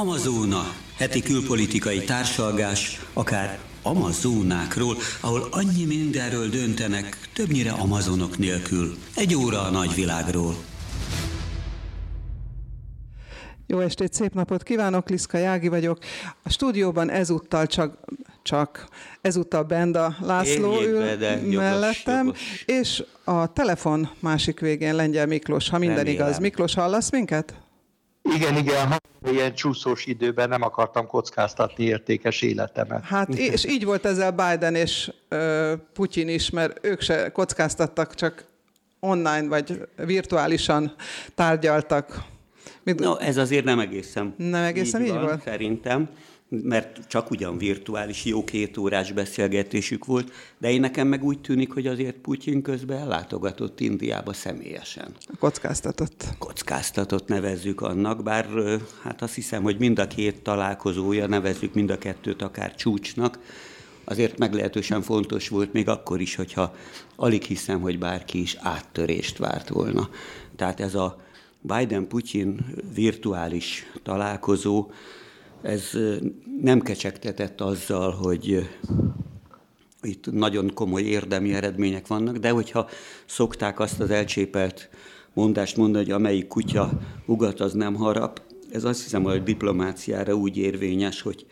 Amazóna, heti külpolitikai társalgás, akár Amazónákról, ahol annyi mindenről döntenek, többnyire amazonok nélkül. Egy óra a nagyvilágról. Jó estét, szép napot kívánok, Liszka Jági vagyok. A stúdióban ezúttal csak, csak ezúttal Benda László Érjék ül be, jogos, mellettem, jogos. és a telefon másik végén Lengyel Miklós, ha minden Remélem. igaz. Miklós, hallasz minket? Igen, igen, ha ilyen csúszós időben nem akartam kockáztatni értékes életemet. Hát és így volt ezzel Biden és ö, Putyin is, mert ők se kockáztattak, csak online vagy virtuálisan tárgyaltak. Mit, No, ez azért nem egészen. Nem egészen így van, volt? Szerintem, mert csak ugyan virtuális, jó két órás beszélgetésük volt, de én nekem meg úgy tűnik, hogy azért Putyin közben ellátogatott Indiába személyesen. kockáztatott. kockáztatott nevezzük annak, bár hát azt hiszem, hogy mind a két találkozója, nevezzük mind a kettőt akár csúcsnak, azért meglehetősen fontos volt még akkor is, hogyha alig hiszem, hogy bárki is áttörést várt volna. Tehát ez a Biden-Putyin virtuális találkozó, ez nem kecsegtetett azzal, hogy itt nagyon komoly érdemi eredmények vannak, de hogyha szokták azt az elcsépelt mondást mondani, hogy amelyik kutya ugat, az nem harap, ez azt hiszem, hogy a diplomáciára úgy érvényes, hogy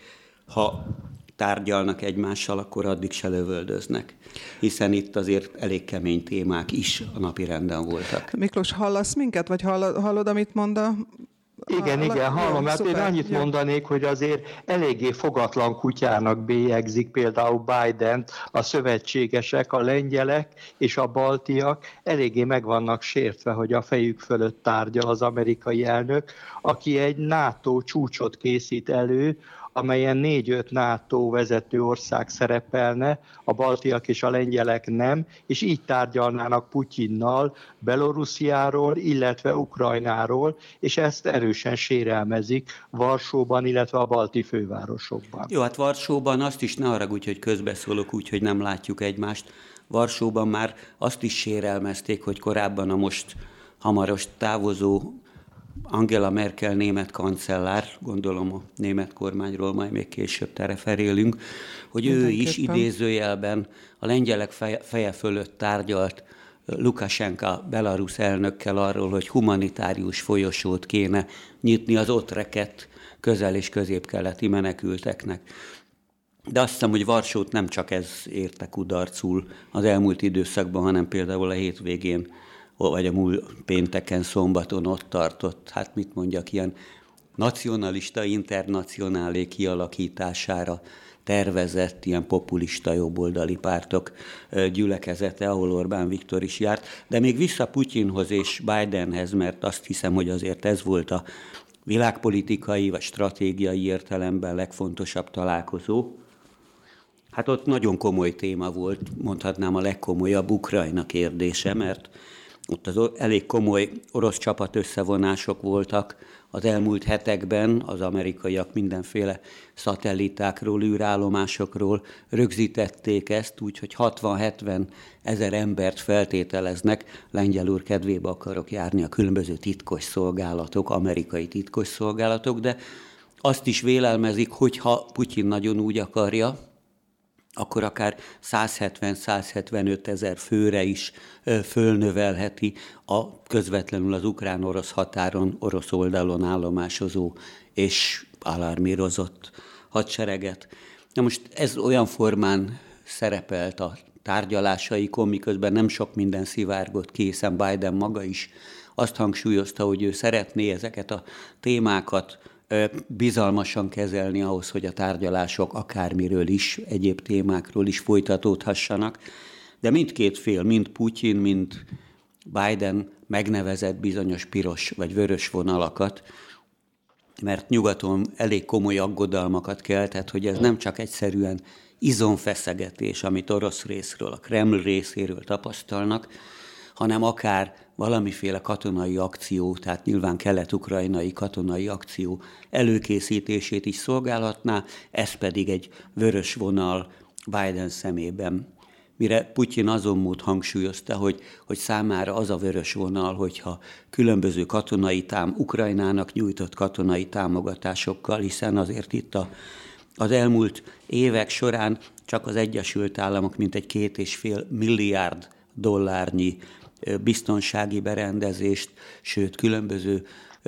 ha tárgyalnak egymással, akkor addig se lövöldöznek. Hiszen itt azért elég kemény témák is a napi renden voltak. Miklós, hallasz minket, vagy hallod amit mond a... Igen, a- igen, hallom, hát én annyit jó. mondanék, hogy azért eléggé fogatlan kutyának bélyegzik például biden a szövetségesek, a lengyelek és a baltiak eléggé meg vannak sértve, hogy a fejük fölött tárgyal az amerikai elnök, aki egy NATO csúcsot készít elő, amelyen négy-öt NATO vezető ország szerepelne, a baltiak és a lengyelek nem, és így tárgyalnának Putyinnal Belorussziáról, illetve Ukrajnáról, és ezt erősen sérelmezik Varsóban, illetve a balti fővárosokban. Jó, hát Varsóban azt is ne haragudj, hogy közbeszólok úgy, hogy nem látjuk egymást. Varsóban már azt is sérelmezték, hogy korábban a most hamaros távozó Angela Merkel német kancellár, gondolom a német kormányról majd még később tereferélünk, hogy ő is idézőjelben a lengyelek feje, feje fölött tárgyalt Lukashenka Belarus elnökkel arról, hogy humanitárius folyosót kéne nyitni az ott rekett közel- és középkeleti menekülteknek. De azt hiszem, hogy Varsót nem csak ez érte kudarcul az elmúlt időszakban, hanem például a hétvégén, vagy a múlt pénteken, szombaton ott tartott, hát mit mondjak, ilyen nacionalista, internacionálé kialakítására tervezett ilyen populista jobboldali pártok gyülekezete, ahol Orbán Viktor is járt. De még vissza Putyinhoz és Bidenhez, mert azt hiszem, hogy azért ez volt a világpolitikai vagy stratégiai értelemben legfontosabb találkozó. Hát ott nagyon komoly téma volt, mondhatnám a legkomolyabb Ukrajna kérdése, mert ott az elég komoly orosz csapat összevonások voltak az elmúlt hetekben, az amerikaiak mindenféle szatellitákról, űrállomásokról rögzítették ezt, úgyhogy 60-70 ezer embert feltételeznek, lengyel úr kedvébe akarok járni a különböző titkos szolgálatok, amerikai titkos szolgálatok, de azt is vélelmezik, hogy ha Putyin nagyon úgy akarja, akkor akár 170-175 ezer főre is fölnövelheti a közvetlenül az ukrán-orosz határon, orosz oldalon állomásozó és alarmírozott hadsereget. Na most ez olyan formán szerepelt a tárgyalásaikon, miközben nem sok minden szivárgott ki, hiszen Biden maga is azt hangsúlyozta, hogy ő szeretné ezeket a témákat bizalmasan kezelni ahhoz, hogy a tárgyalások akármiről is, egyéb témákról is folytatódhassanak. De mindkét fél, mind Putyin, mind Biden megnevezett bizonyos piros vagy vörös vonalakat, mert nyugaton elég komoly aggodalmakat keltett, hogy ez nem csak egyszerűen izomfeszegetés, amit orosz részről, a Kreml részéről tapasztalnak, hanem akár valamiféle katonai akció, tehát nyilván kelet-ukrajnai katonai akció előkészítését is szolgálhatná, ez pedig egy vörös vonal Biden szemében. mire Putyin azon mód hangsúlyozta, hogy, hogy számára az a vörös vonal, hogyha különböző katonai tám, Ukrajnának nyújtott katonai támogatásokkal, hiszen azért itt a, az elmúlt évek során csak az Egyesült Államok mintegy két és fél milliárd dollárnyi biztonsági berendezést, sőt különböző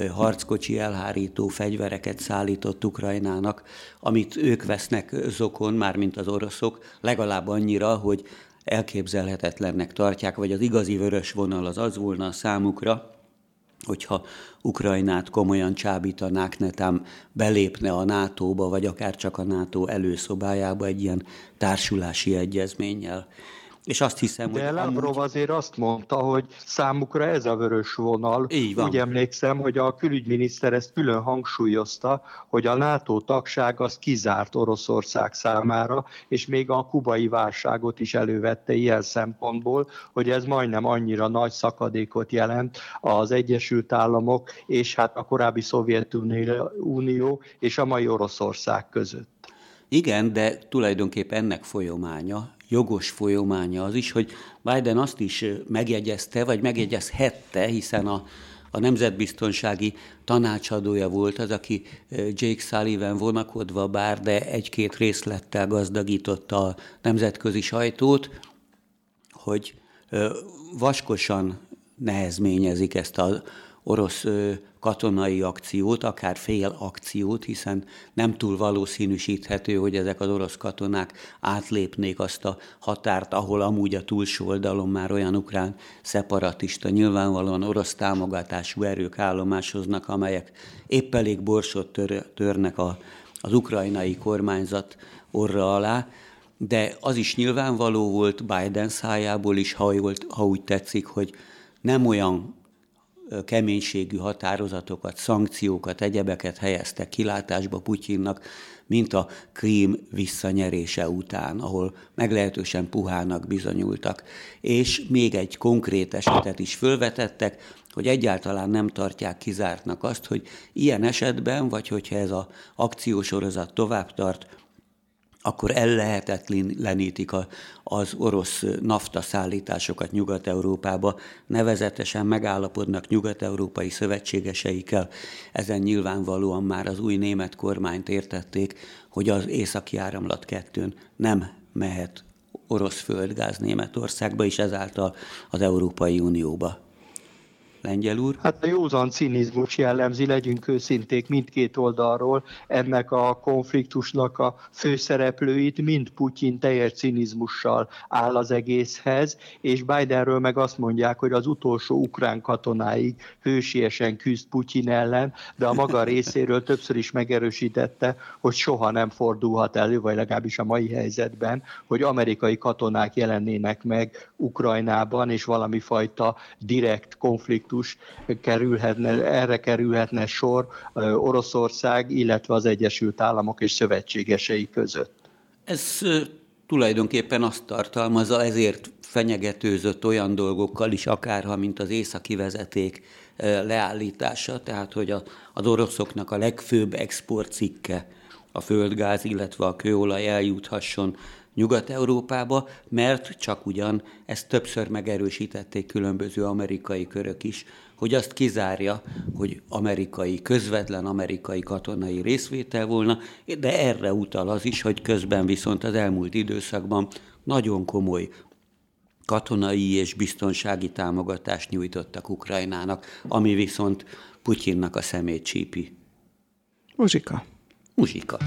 harckocsi elhárító fegyvereket szállított Ukrajnának, amit ők vesznek zokon, mármint az oroszok, legalább annyira, hogy elképzelhetetlennek tartják, vagy az igazi vörös vonal az az volna a számukra, hogyha Ukrajnát komolyan csábítanák, netám belépne a NATO-ba, vagy akár csak a NATO előszobájába egy ilyen társulási egyezménnyel. És azt hiszem, De hogy Lavrov amúgy... azért azt mondta, hogy számukra ez a vörös vonal. Így van. Úgy emlékszem, hogy a külügyminiszter ezt külön hangsúlyozta, hogy a NATO tagság az kizárt Oroszország számára, és még a kubai válságot is elővette ilyen szempontból, hogy ez majdnem annyira nagy szakadékot jelent az Egyesült Államok és hát a korábbi Szovjetunió és a mai Oroszország között. Igen, de tulajdonképpen ennek folyamánya jogos folyamánya az is, hogy Biden azt is megjegyezte, vagy megjegyezhette, hiszen a, a nemzetbiztonsági tanácsadója volt az, aki Jake Sullivan vonakodva bár, de egy-két részlettel gazdagította a nemzetközi sajtót, hogy vaskosan nehezményezik ezt az orosz katonai akciót, akár fél akciót, hiszen nem túl valószínűsíthető, hogy ezek az orosz katonák átlépnék azt a határt, ahol amúgy a túlsó oldalon már olyan ukrán szeparatista, nyilvánvalóan orosz támogatású erők állomásoznak, amelyek épp elég borsot tör, törnek a, az ukrajnai kormányzat orra alá, de az is nyilvánvaló volt Biden szájából is, ha, ha úgy tetszik, hogy nem olyan keménységű határozatokat, szankciókat, egyebeket helyeztek kilátásba Putyinnak, mint a Krím visszanyerése után, ahol meglehetősen puhának bizonyultak. És még egy konkrét esetet is fölvetettek, hogy egyáltalán nem tartják kizártnak azt, hogy ilyen esetben, vagy hogyha ez az akciósorozat tovább tart, akkor ellehetetlenítik az orosz nafta szállításokat Nyugat-Európába, nevezetesen megállapodnak nyugat-európai szövetségeseikkel. Ezen nyilvánvalóan már az új német kormányt értették, hogy az északi áramlat kettőn nem mehet orosz földgáz Németországba, és ezáltal az Európai Unióba. Lengyel úr? Hát a józan cinizmus jellemzi, legyünk őszinték mindkét oldalról, ennek a konfliktusnak a főszereplőit mind Putyin teljes cinizmussal áll az egészhez, és Bidenről meg azt mondják, hogy az utolsó ukrán katonáig hősiesen küzd Putyin ellen, de a maga részéről többször is megerősítette, hogy soha nem fordulhat elő, vagy legalábbis a mai helyzetben, hogy amerikai katonák jelennének meg Ukrajnában, és valami fajta direkt konfliktus konfliktus kerülhetne, erre kerülhetne sor Oroszország, illetve az Egyesült Államok és szövetségesei között. Ez tulajdonképpen azt tartalmazza, ezért fenyegetőzött olyan dolgokkal is, akárha, mint az északi vezeték leállítása, tehát hogy az oroszoknak a legfőbb exportcikke a földgáz, illetve a kőolaj eljuthasson Nyugat-Európába, mert csak ugyan ezt többször megerősítették különböző amerikai körök is, hogy azt kizárja, hogy amerikai, közvetlen amerikai katonai részvétel volna, de erre utal az is, hogy közben viszont az elmúlt időszakban nagyon komoly katonai és biztonsági támogatást nyújtottak Ukrajnának, ami viszont Putyinnak a szemét csípi. Muzsika. Muzsika.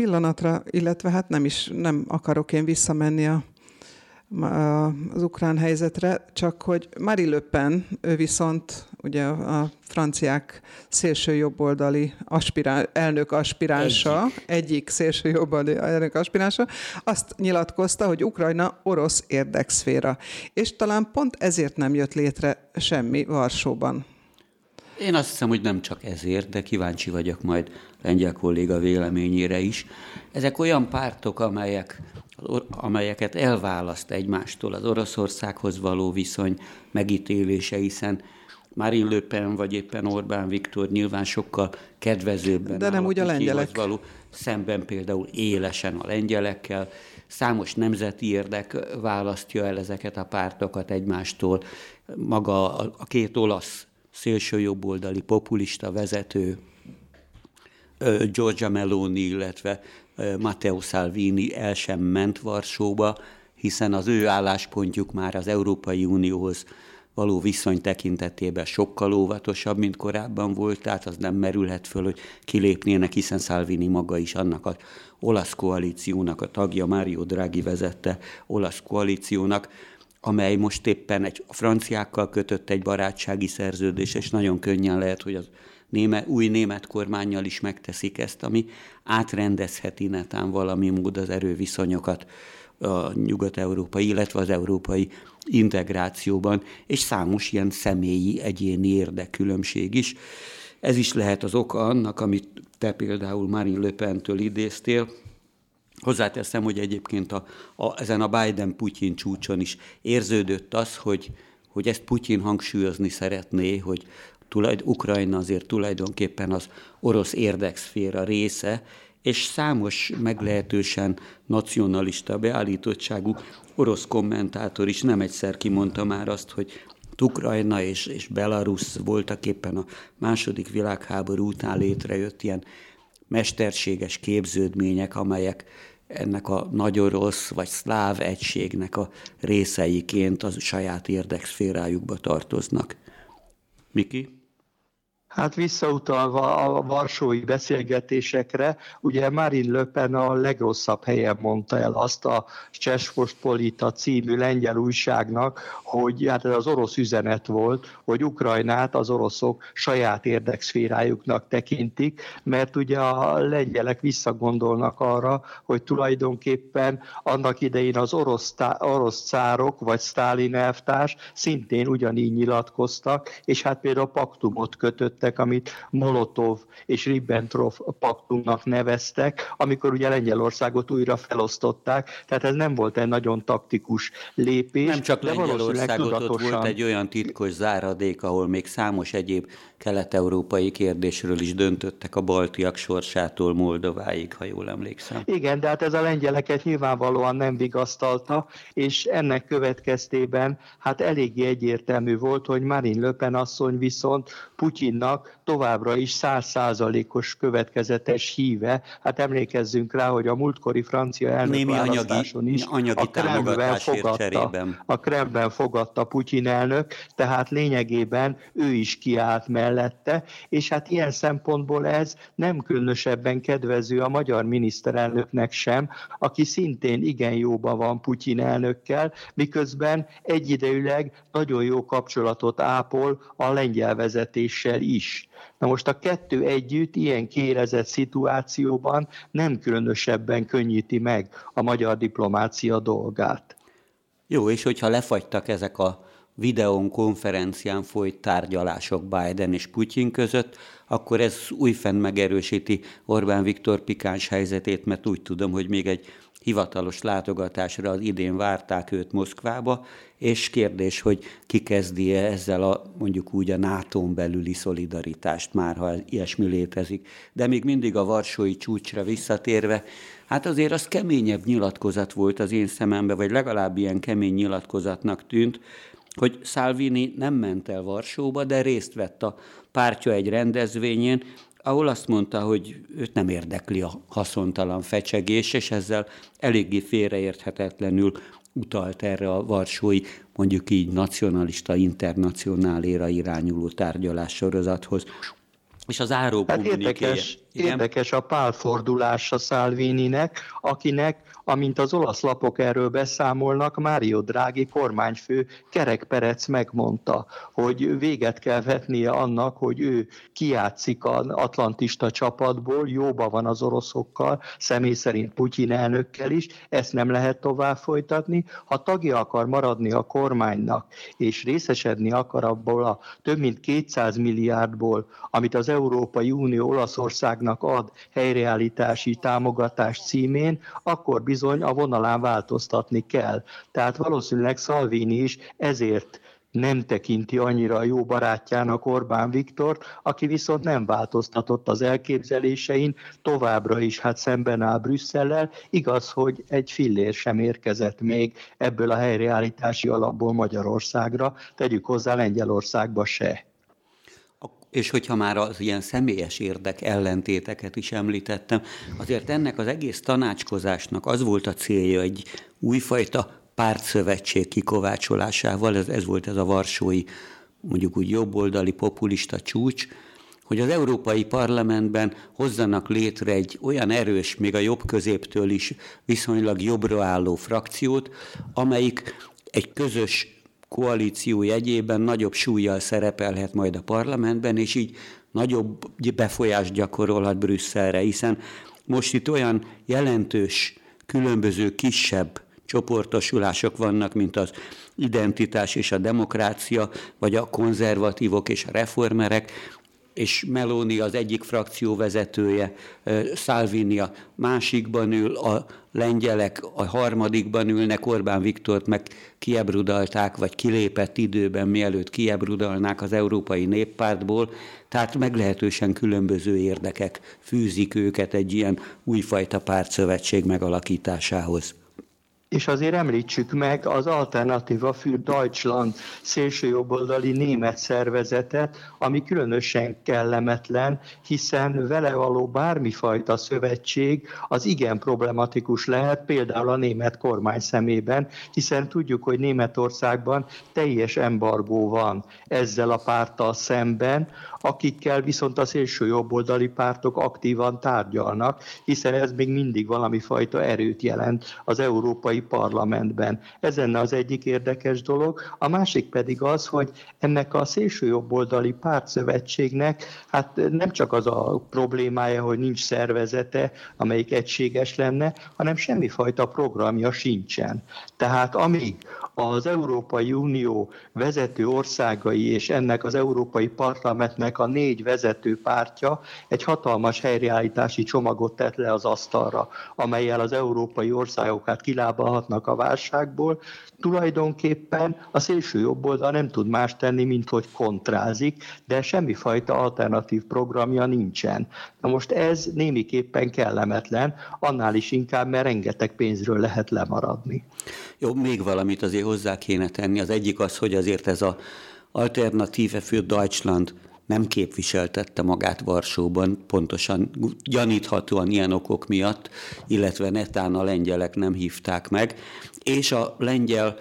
Pillanatra, illetve hát nem is, nem akarok én visszamenni a, az ukrán helyzetre, csak hogy Marie Le Pen, ő viszont ugye a franciák szélső jobboldali aspirál, elnök aspiránsa, egyik, egyik szélső jobboldali elnök aspiránsa, azt nyilatkozta, hogy Ukrajna orosz érdekszféra. És talán pont ezért nem jött létre semmi Varsóban. Én azt hiszem, hogy nem csak ezért, de kíváncsi vagyok majd lengyel kolléga véleményére is. Ezek olyan pártok, amelyek, amelyeket elválaszt egymástól az Oroszországhoz való viszony megítélése, hiszen Marine Le Pen vagy éppen Orbán Viktor nyilván sokkal kedvezőbben De nem úgy a lengyelek. Való, szemben például élesen a lengyelekkel, számos nemzeti érdek választja el ezeket a pártokat egymástól. Maga a két olasz szélsőjobboldali populista vezető Giorgia Meloni, illetve Matteo Salvini el sem ment Varsóba, hiszen az ő álláspontjuk már az Európai Unióhoz való viszony tekintetében sokkal óvatosabb, mint korábban volt, tehát az nem merülhet föl, hogy kilépnének, hiszen Salvini maga is annak az olasz koalíciónak a tagja, Mário Draghi vezette olasz koalíciónak, amely most éppen egy a franciákkal kötött egy barátsági szerződés, és nagyon könnyen lehet, hogy az néme, új német kormányjal is megteszik ezt, ami átrendezheti netán valami mód az erőviszonyokat a nyugat-európai, illetve az európai integrációban, és számos ilyen személyi, egyéni érdekkülönbség is. Ez is lehet az oka annak, amit te például Marine Le Pen-től idéztél, Hozzáteszem, hogy egyébként a, a, ezen a Biden-Putyin csúcson is érződött az, hogy, hogy ezt Putyin hangsúlyozni szeretné, hogy tulajd, Ukrajna azért tulajdonképpen az orosz érdekszféra része, és számos meglehetősen nacionalista beállítottságú orosz kommentátor is nem egyszer kimondta már azt, hogy Ukrajna és, és Belarus voltak éppen a második világháború után létrejött ilyen mesterséges képződmények, amelyek ennek a nagy orosz vagy szláv egységnek a részeiként az saját érdekszférájukba tartoznak. Miki? Hát visszautalva a varsói beszélgetésekre, ugye Marine Le Pen a legrosszabb helyen mondta el azt a Csespospolita című lengyel újságnak, hogy hát ez az orosz üzenet volt, hogy Ukrajnát az oroszok saját érdekszférájuknak tekintik, mert ugye a lengyelek visszagondolnak arra, hogy tulajdonképpen annak idején az orosz, tá- orosz cárok vagy Sztálin elvtárs szintén ugyanígy nyilatkoztak, és hát például paktumot kötött kötöttek, amit Molotov és Ribbentrop paktumnak neveztek, amikor ugye Lengyelországot újra felosztották, tehát ez nem volt egy nagyon taktikus lépés. Nem csak Lengyelországot, tudatosan... volt egy olyan titkos záradék, ahol még számos egyéb kelet-európai kérdésről is döntöttek a baltiak sorsától Moldováig, ha jól emlékszem. Igen, de hát ez a lengyeleket nyilvánvalóan nem vigasztalta, és ennek következtében hát eléggé egyértelmű volt, hogy Marine Le Pen asszony viszont Putyinnak továbbra is százszázalékos következetes híve. Hát emlékezzünk rá, hogy a múltkori francia elnökválasztáson is anyagi, a Kremlben fogadta, a Kremlben fogadta Putyin elnök, tehát lényegében ő is kiállt mellette, és hát ilyen szempontból ez nem különösebben kedvező a magyar miniszterelnöknek sem, aki szintén igen jóban van Putyin elnökkel, miközben egyidejűleg nagyon jó kapcsolatot ápol a lengyel vezetéssel is. Na most a kettő együtt ilyen kérezett szituációban nem különösebben könnyíti meg a magyar diplomácia dolgát. Jó, és hogyha lefagytak ezek a videón, konferencián folyt tárgyalások Biden és Putyin között, akkor ez újfent megerősíti Orbán Viktor pikáns helyzetét, mert úgy tudom, hogy még egy hivatalos látogatásra az idén várták őt Moszkvába, és kérdés, hogy ki kezdi -e ezzel a mondjuk úgy a nato belüli szolidaritást már, ha ilyesmi létezik. De még mindig a Varsói csúcsra visszatérve, hát azért az keményebb nyilatkozat volt az én szemembe, vagy legalább ilyen kemény nyilatkozatnak tűnt, hogy Salvini nem ment el Varsóba, de részt vett a pártja egy rendezvényén, ahol azt mondta, hogy őt nem érdekli a haszontalan fecsegés, és ezzel eléggé félreérthetetlenül utalt erre a varsói, mondjuk így nacionalista internacionáléra irányuló tárgyalás sorozathoz. És az áró hát érdekes, Érdekes a pálfordulása Salvininek, akinek amint az olasz lapok erről beszámolnak, Mário Draghi kormányfő Perec megmondta, hogy véget kell vetnie annak, hogy ő kiátszik az atlantista csapatból, jóba van az oroszokkal, személy szerint Putyin elnökkel is, ezt nem lehet tovább folytatni. Ha tagja akar maradni a kormánynak, és részesedni akar abból a több mint 200 milliárdból, amit az Európai Unió Olaszországnak ad helyreállítási támogatás címén, akkor bizony a vonalán változtatni kell. Tehát valószínűleg Salvini is ezért nem tekinti annyira a jó barátjának Orbán Viktort, aki viszont nem változtatott az elképzelésein, továbbra is hát szemben áll Brüsszellel. Igaz, hogy egy fillér sem érkezett még ebből a helyreállítási alapból Magyarországra, tegyük hozzá Lengyelországba se. És hogyha már az ilyen személyes érdek ellentéteket is említettem, azért ennek az egész tanácskozásnak az volt a célja egy újfajta pártszövetség kikovácsolásával, ez, ez volt ez a varsói, mondjuk úgy jobboldali populista csúcs, hogy az Európai Parlamentben hozzanak létre egy olyan erős, még a jobb középtől is viszonylag jobbra álló frakciót, amelyik egy közös koalíció jegyében nagyobb súlyjal szerepelhet majd a parlamentben, és így nagyobb befolyást gyakorolhat Brüsszelre, hiszen most itt olyan jelentős, különböző kisebb csoportosulások vannak, mint az identitás és a demokrácia, vagy a konzervatívok és a reformerek, és Meloni az egyik frakció vezetője, Salvini a másikban ül, a lengyelek a harmadikban ülnek, Orbán Viktort meg kiebrudalták, vagy kilépett időben, mielőtt kiebrudalnák az Európai Néppártból, tehát meglehetősen különböző érdekek fűzik őket egy ilyen újfajta pártszövetség megalakításához. És azért említsük meg az Alternativa für Deutschland szélsőjobboldali német szervezetet, ami különösen kellemetlen, hiszen vele való bármifajta szövetség az igen problematikus lehet, például a német kormány szemében, hiszen tudjuk, hogy Németországban teljes embargó van ezzel a párttal szemben, akikkel viszont a szélső jobboldali pártok aktívan tárgyalnak, hiszen ez még mindig valami fajta erőt jelent az Európai Parlamentben. Ez lenne az egyik érdekes dolog. A másik pedig az, hogy ennek a szélső jobboldali pártszövetségnek hát nem csak az a problémája, hogy nincs szervezete, amelyik egységes lenne, hanem semmifajta programja sincsen. Tehát amíg az Európai Unió vezető országai és ennek az Európai Parlamentnek a négy vezető pártja egy hatalmas helyreállítási csomagot tett le az asztalra, amelyel az európai országokat kilábalhatnak a válságból. Tulajdonképpen a szélső jobboldal nem tud más tenni, mint hogy kontrázik, de semmifajta alternatív programja nincsen. Na most ez némiképpen kellemetlen, annál is inkább, mert rengeteg pénzről lehet lemaradni. Jó, még valamit azért hozzá kéne tenni. Az egyik az, hogy azért ez a Alternative für Deutschland nem képviseltette magát Varsóban, pontosan gyaníthatóan ilyen okok miatt, illetve netán a lengyelek nem hívták meg, és a lengyel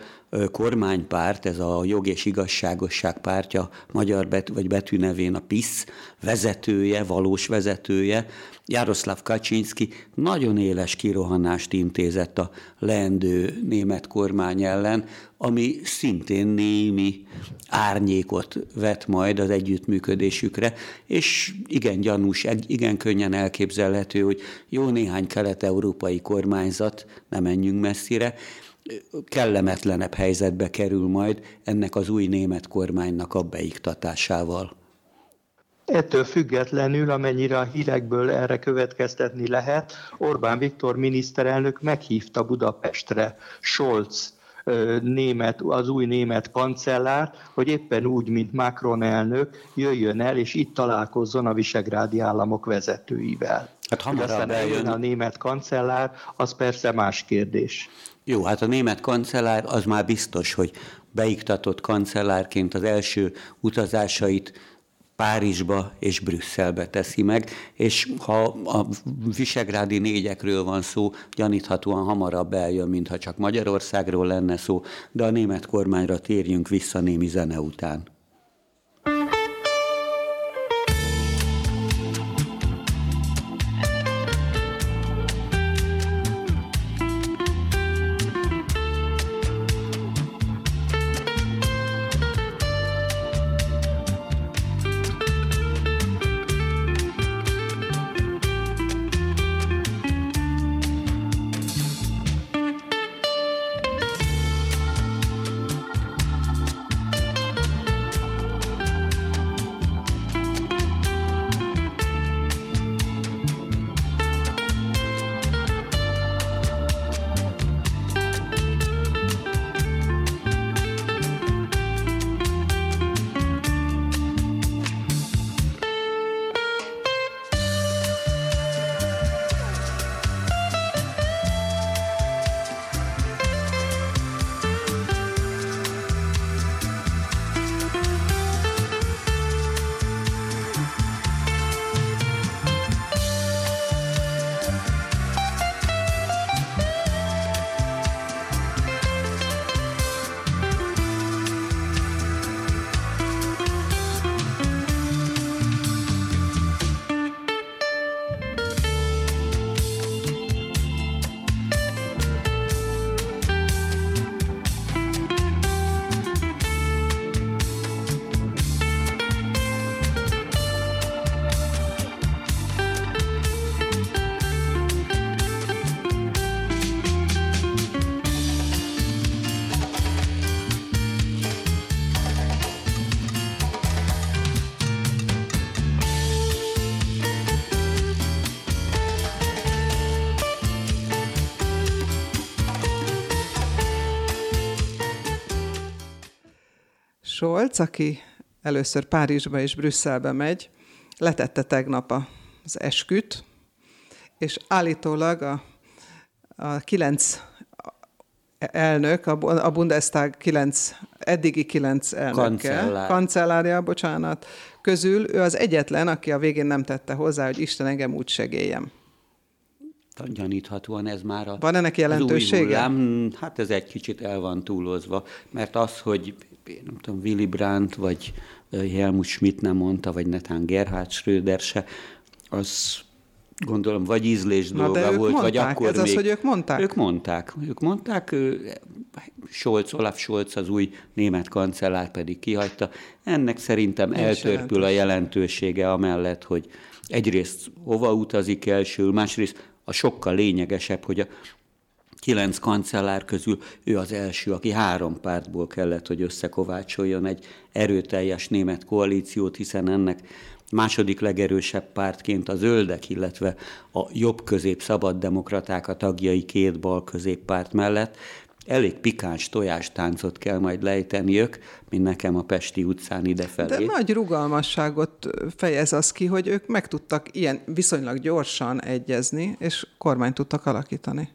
kormánypárt, ez a jog és igazságosság pártja, magyar bet, vagy betűnevén a PISZ vezetője, valós vezetője, Jaroszláv Kaczynski nagyon éles kirohanást intézett a leendő német kormány ellen, ami szintén némi árnyékot vet majd az együttműködésükre, és igen gyanús, igen könnyen elképzelhető, hogy jó néhány kelet-európai kormányzat, nem menjünk messzire, kellemetlenebb helyzetbe kerül majd ennek az új német kormánynak a beiktatásával. Ettől függetlenül, amennyire a hírekből erre következtetni lehet, Orbán Viktor miniszterelnök meghívta Budapestre Scholz német, az új német kancellár, hogy éppen úgy, mint Macron elnök, jöjjön el, és itt találkozzon a visegrádi államok vezetőivel. Hát hamarabb eljön a német kancellár, az persze más kérdés. Jó, hát a német kancellár az már biztos, hogy beiktatott kancellárként az első utazásait Párizsba és Brüsszelbe teszi meg, és ha a visegrádi négyekről van szó, gyaníthatóan hamarabb eljön, mintha csak Magyarországról lenne szó, de a német kormányra térjünk vissza némi zene után. Scholz, aki először Párizsba és Brüsszelbe megy, letette tegnap az esküt, és állítólag a, a kilenc elnök, a Bundestag kilenc, eddigi kilenc elnöke, Kancellár. kancellárja, bocsánat, közül ő az egyetlen, aki a végén nem tette hozzá, hogy Isten engem úgy segéljem. Gyaníthatóan ez már a, van ennek jelentősége? Hullám, hát ez egy kicsit el van túlozva, mert az, hogy nem tudom, Willy Brandt vagy Helmut Schmidt nem mondta, vagy netán Gerhard Schröder se, az gondolom, vagy ízlés Na, dolga volt, mondták, vagy akkor ez még... az, hogy ők mondták? Ők mondták. Ők mondták, Scholz, Olaf Scholz, az új német kancellár pedig kihagyta. Ennek szerintem Nincs eltörpül a jelentősége amellett, hogy egyrészt hova utazik elsőül, másrészt a sokkal lényegesebb, hogy a kilenc kancellár közül ő az első, aki három pártból kellett, hogy összekovácsoljon egy erőteljes német koalíciót, hiszen ennek második legerősebb pártként a zöldek, illetve a jobb-közép szabaddemokraták a tagjai két bal középpárt mellett elég pikáns tojástáncot kell majd lejteniük, mint nekem a Pesti utcán idefelé. De nagy rugalmasságot fejez az ki, hogy ők meg tudtak ilyen viszonylag gyorsan egyezni, és kormányt tudtak alakítani.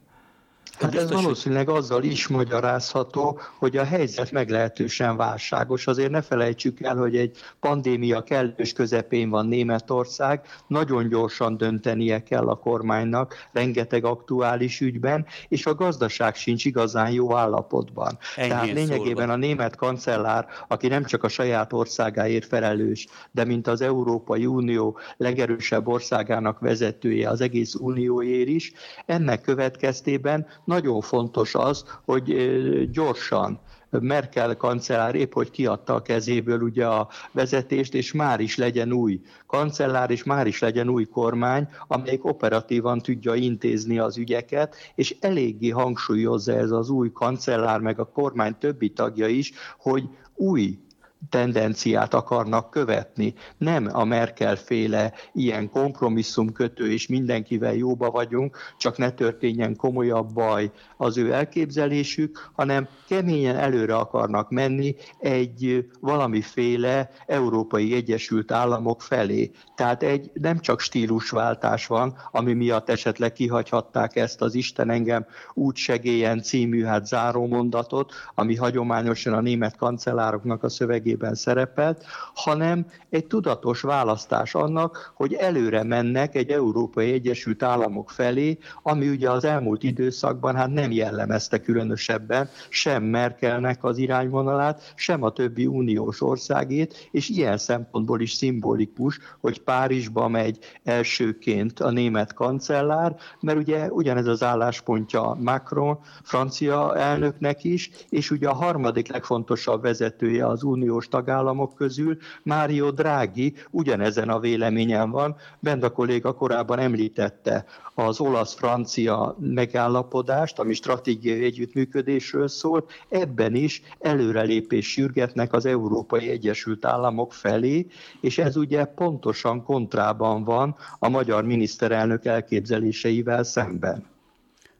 Hát ez valószínűleg azzal is magyarázható, hogy a helyzet meglehetősen válságos. Azért ne felejtsük el, hogy egy pandémia kellős közepén van Németország, nagyon gyorsan döntenie kell a kormánynak, rengeteg aktuális ügyben, és a gazdaság sincs igazán jó állapotban. Ennyi Tehát lényegében szólva. a német kancellár, aki nem csak a saját országáért felelős, de mint az Európai Unió legerősebb országának vezetője az egész unióért is, ennek következtében nagyon fontos az, hogy gyorsan Merkel kancellár épp hogy kiadta a kezéből ugye a vezetést, és már is legyen új kancellár, és már is legyen új kormány, amelyik operatívan tudja intézni az ügyeket, és eléggé hangsúlyozza ez az új kancellár, meg a kormány többi tagja is, hogy új tendenciát akarnak követni. Nem a Merkel féle ilyen kompromisszumkötő és mindenkivel jóba vagyunk, csak ne történjen komolyabb baj az ő elképzelésük, hanem keményen előre akarnak menni egy valamiféle Európai Egyesült Államok felé. Tehát egy nem csak stílusváltás van, ami miatt esetleg kihagyhatták ezt az Isten engem úgy segélyen című hát zárómondatot, ami hagyományosan a német kancellároknak a szövegében szövegében szerepelt, hanem egy tudatos választás annak, hogy előre mennek egy Európai Egyesült Államok felé, ami ugye az elmúlt időszakban hát nem jellemezte különösebben sem Merkelnek az irányvonalát, sem a többi uniós országét, és ilyen szempontból is szimbolikus, hogy Párizsba megy elsőként a német kancellár, mert ugye ugyanez az álláspontja Macron, francia elnöknek is, és ugye a harmadik legfontosabb vezetője az uniós uniós tagállamok közül Mário Draghi ugyanezen a véleményen van. Benda kolléga korábban említette az olasz-francia megállapodást, ami stratégiai együttműködésről szól, ebben is előrelépés sürgetnek az Európai Egyesült Államok felé, és ez ugye pontosan kontrában van a magyar miniszterelnök elképzeléseivel szemben.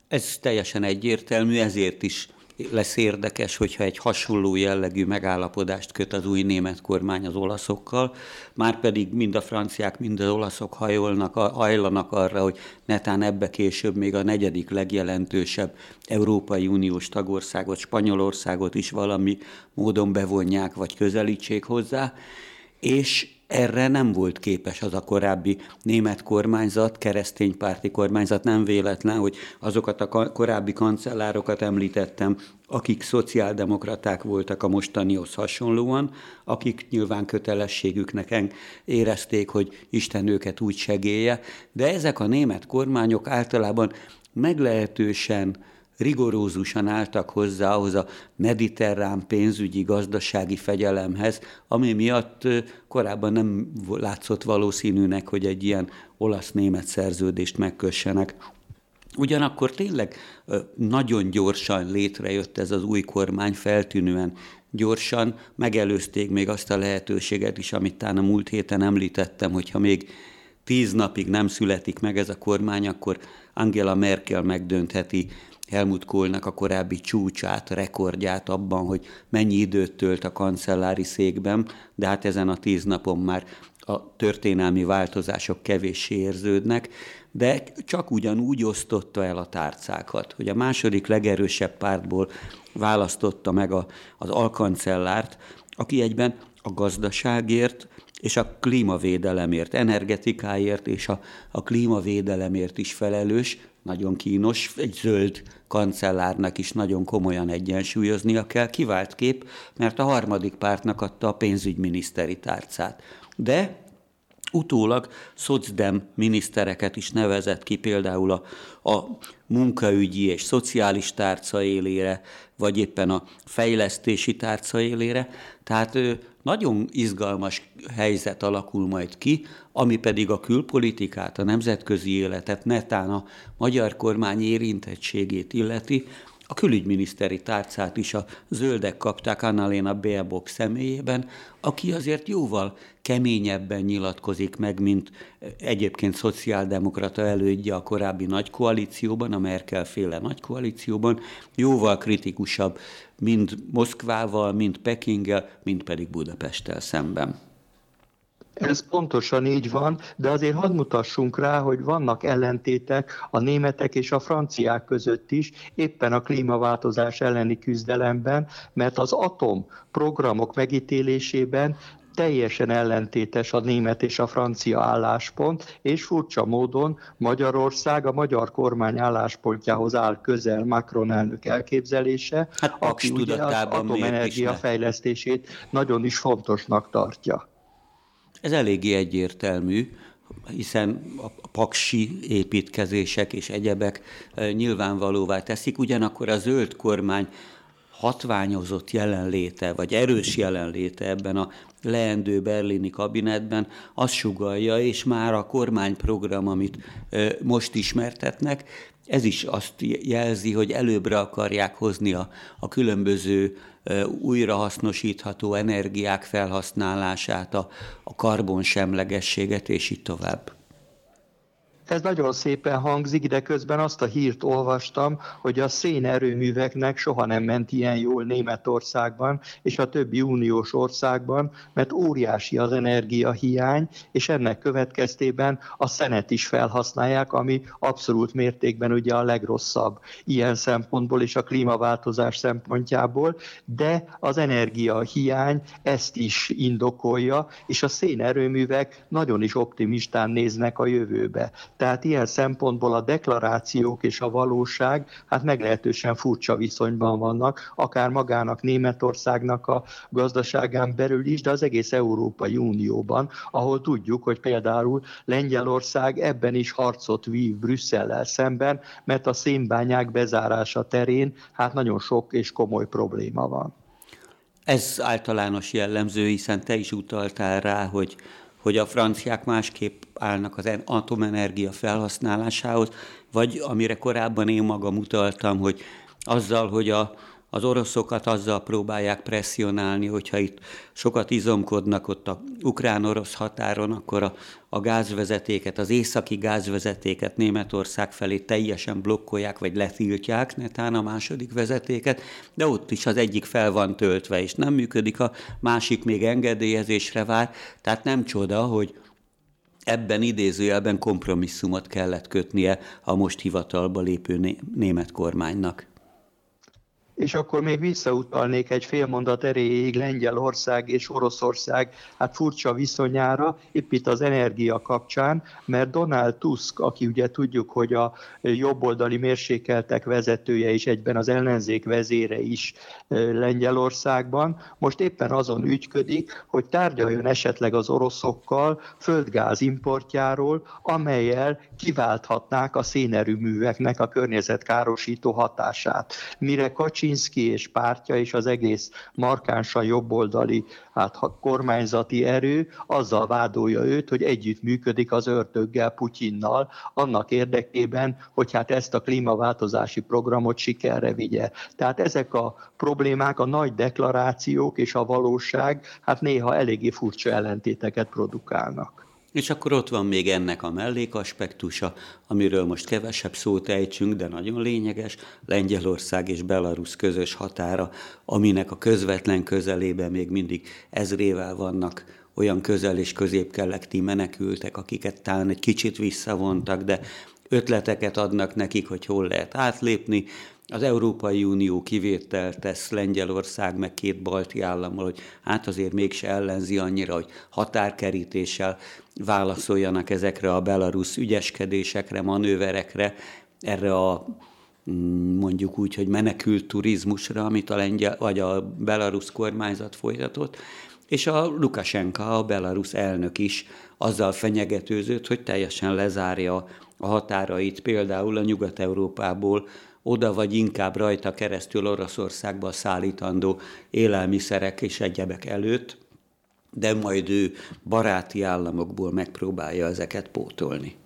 Ez teljesen egyértelmű, ezért is lesz érdekes, hogyha egy hasonló jellegű megállapodást köt az új német kormány az olaszokkal, már pedig mind a franciák, mind az olaszok hajolnak, hajlanak arra, hogy netán ebbe később még a negyedik legjelentősebb Európai Uniós tagországot, Spanyolországot is valami módon bevonják, vagy közelítsék hozzá, és erre nem volt képes az a korábbi német kormányzat, kereszténypárti kormányzat, nem véletlen, hogy azokat a korábbi kancellárokat említettem, akik szociáldemokraták voltak a mostanihoz hasonlóan, akik nyilván kötelességüknek érezték, hogy Isten őket úgy segélye, de ezek a német kormányok általában meglehetősen rigorózusan álltak hozzá ahhoz a mediterrán pénzügyi gazdasági fegyelemhez, ami miatt korábban nem látszott valószínűnek, hogy egy ilyen olasz-német szerződést megkössenek. Ugyanakkor tényleg nagyon gyorsan létrejött ez az új kormány, feltűnően gyorsan, megelőzték még azt a lehetőséget is, amit talán a múlt héten említettem, hogyha még tíz napig nem születik meg ez a kormány, akkor Angela Merkel megdöntheti Helmut Kohlnak a korábbi csúcsát, rekordját abban, hogy mennyi időt tölt a kancellári székben, de hát ezen a tíz napon már a történelmi változások kevéssé érződnek, de csak ugyanúgy osztotta el a tárcákat, hogy a második legerősebb pártból választotta meg a, az alkancellárt, aki egyben a gazdaságért és a klímavédelemért, energetikáért és a, a klímavédelemért is felelős, nagyon kínos, egy zöld kancellárnak is nagyon komolyan egyensúlyoznia kell, kivált kép, mert a harmadik pártnak adta a pénzügyminiszteri tárcát. De utólag szocdem minisztereket is nevezett ki például a, a munkaügyi és szociális tárca élére, vagy éppen a fejlesztési tárca élére. Tehát nagyon izgalmas helyzet alakul majd ki, ami pedig a külpolitikát, a nemzetközi életet, netán a magyar kormány érintettségét illeti, a külügyminiszteri tárcát is a zöldek kapták Annalena Baerbock személyében, aki azért jóval keményebben nyilatkozik meg, mint egyébként szociáldemokrata elődje a korábbi nagy koalícióban, a Merkel féle nagy koalícióban, jóval kritikusabb mind Moszkvával, mind Pekinggel, mind pedig Budapesttel szemben. Ez pontosan így van, de azért hadd mutassunk rá, hogy vannak ellentétek a németek és a franciák között is, éppen a klímaváltozás elleni küzdelemben, mert az atom programok megítélésében teljesen ellentétes a német és a francia álláspont, és furcsa módon Magyarország a magyar kormány álláspontjához áll közel Macron elnök elképzelése, hát, aki ugye az atomenergia fejlesztését nagyon is fontosnak tartja. Ez eléggé egyértelmű, hiszen a paksi építkezések és egyebek nyilvánvalóvá teszik, ugyanakkor a zöld kormány hatványozott jelenléte, vagy erős jelenléte ebben a leendő berlini kabinetben azt sugalja, és már a kormányprogram, amit most ismertetnek, ez is azt jelzi, hogy előbbre akarják hozni a, a különböző újrahasznosítható energiák felhasználását, a, a karbonsemlegességet, és így tovább. Ez nagyon szépen hangzik, de közben azt a hírt olvastam, hogy a szénerőműveknek soha nem ment ilyen jól Németországban és a többi uniós országban, mert óriási az energiahiány, és ennek következtében a szenet is felhasználják, ami abszolút mértékben ugye a legrosszabb ilyen szempontból és a klímaváltozás szempontjából, de az energiahiány ezt is indokolja, és a szénerőművek nagyon is optimistán néznek a jövőbe. Tehát ilyen szempontból a deklarációk és a valóság hát meglehetősen furcsa viszonyban vannak, akár magának Németországnak a gazdaságán belül is, de az egész Európai Unióban, ahol tudjuk, hogy például Lengyelország ebben is harcot vív Brüsszellel szemben, mert a szénbányák bezárása terén hát nagyon sok és komoly probléma van. Ez általános jellemző, hiszen te is utaltál rá, hogy hogy a franciák másképp állnak az atomenergia felhasználásához, vagy amire korábban én magam utaltam, hogy azzal, hogy a, az oroszokat azzal próbálják presszionálni, hogyha itt sokat izomkodnak ott a ukrán-orosz határon, akkor a, a gázvezetéket, az északi gázvezetéket Németország felé teljesen blokkolják, vagy letiltják, netán a második vezetéket, de ott is az egyik fel van töltve, és nem működik, a másik még engedélyezésre vár, tehát nem csoda, hogy ebben idézőjelben kompromisszumot kellett kötnie a most hivatalba lépő német kormánynak. És akkor még visszautalnék egy fél mondat erejéig Lengyelország és Oroszország hát furcsa viszonyára, épp itt az energia kapcsán, mert Donald Tusk, aki ugye tudjuk, hogy a jobboldali mérsékeltek vezetője és egyben az ellenzék vezére is Lengyelországban, most éppen azon ügyködik, hogy tárgyaljon esetleg az oroszokkal földgáz importjáról, amelyel kiválthatnák a szénerőműveknek a környezetkárosító hatását. Mire Kacsi Kaczynszki és pártja és az egész markánsan jobboldali hát, kormányzati erő azzal vádolja őt, hogy együtt működik az ördöggel, Putyinnal, annak érdekében, hogy hát ezt a klímaváltozási programot sikerre vigye. Tehát ezek a problémák, a nagy deklarációk és a valóság hát néha eléggé furcsa ellentéteket produkálnak. És akkor ott van még ennek a mellékaspektusa, amiről most kevesebb szót ejtsünk, de nagyon lényeges, Lengyelország és Belarus közös határa, aminek a közvetlen közelében még mindig ezrével vannak olyan közel- és középkelekti menekültek, akiket talán egy kicsit visszavontak, de ötleteket adnak nekik, hogy hol lehet átlépni. Az Európai Unió kivételt tesz Lengyelország, meg két balti állammal, hogy hát azért mégse ellenzi annyira, hogy határkerítéssel válaszoljanak ezekre a belarusz ügyeskedésekre, manőverekre, erre a mm, mondjuk úgy, hogy menekült turizmusra, amit a lengyel, vagy a belarusz kormányzat folytatott, és a Lukasenka, a belarusz elnök is azzal fenyegetőzött, hogy teljesen lezárja a határait. Például a Nyugat-Európából oda vagy inkább rajta keresztül Oroszországba szállítandó élelmiszerek és egyebek előtt, de majd ő baráti államokból megpróbálja ezeket pótolni.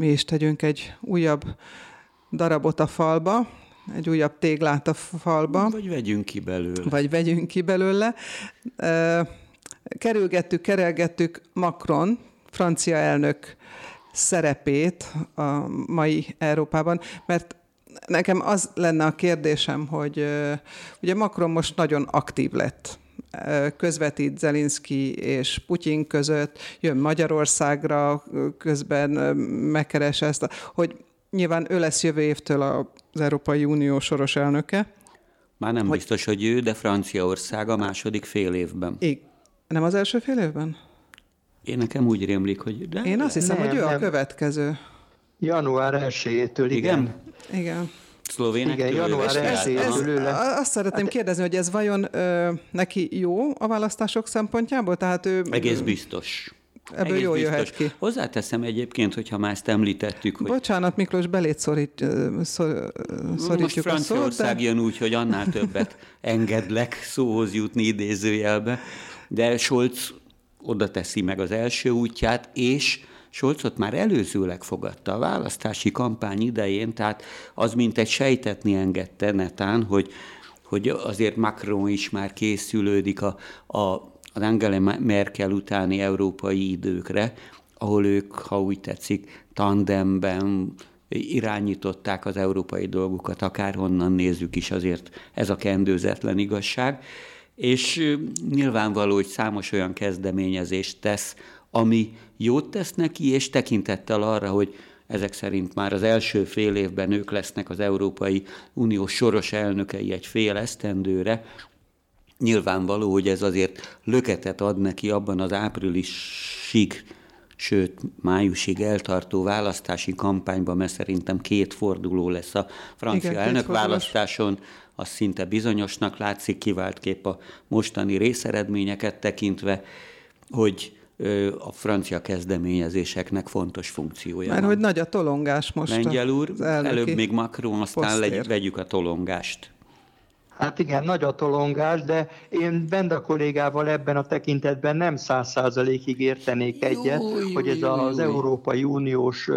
Mi is tegyünk egy újabb darabot a falba, egy újabb téglát a falba. Vagy vegyünk ki belőle. Vagy vegyünk ki belőle. Kerülgettük, kerelgettük Macron, francia elnök szerepét a mai Európában, mert nekem az lenne a kérdésem, hogy ugye Macron most nagyon aktív lett közvetít Zelinski és Putyin között, jön Magyarországra, közben megkeres ezt, hogy nyilván ő lesz jövő évtől az Európai Unió soros elnöke. Már nem hogy... biztos, hogy ő, de Franciaország a második fél évben. I- nem az első fél évben? Én nekem úgy rémlik, hogy... De... Én azt hiszem, nem, hogy ő nem. a következő. Január 1-től, igen. Igen. igen szlovénektől. Igen, január 1 Azt szeretném hát, kérdezni, hogy ez vajon ö, neki jó a választások szempontjából? Tehát ő... Egész biztos. ebből jó biztos. jöhet ki. Hozzáteszem egyébként, hogyha már ezt említettük, hogy... Bocsánat, Miklós, belét szorít, szor, szorítjuk Most Franciaország de... jön úgy, hogy annál többet engedlek szóhoz jutni idézőjelbe, de Scholz oda teszi meg az első útját, és Scholzot már előzőleg fogadta a választási kampány idején, tehát az mint egy sejtetni engedte netán, hogy, hogy azért Macron is már készülődik a, a, az Angela Merkel utáni európai időkre, ahol ők, ha úgy tetszik, tandemben irányították az európai dolgokat, akárhonnan nézzük is, azért ez a kendőzetlen igazság. És nyilvánvaló, hogy számos olyan kezdeményezést tesz, ami jót tesz neki, és tekintettel arra, hogy ezek szerint már az első fél évben ők lesznek az Európai Unió soros elnökei egy fél esztendőre, nyilvánvaló, hogy ez azért löketet ad neki abban az áprilisig, sőt májusig eltartó választási kampányban, mert szerintem két forduló lesz a francia Igen, elnökválasztáson, az szinte bizonyosnak látszik, kiváltképp a mostani részeredményeket tekintve, hogy a francia kezdeményezéseknek fontos funkciója Mert van. hogy nagy a tolongás most. Lengyel úr, előbb még Macron, aztán legy, vegyük a tolongást. Hát igen, nagy a tolongás, de én Benda kollégával ebben a tekintetben nem száz százalékig értenék egyet, jó, jó, hogy ez az jó, Európai Uniós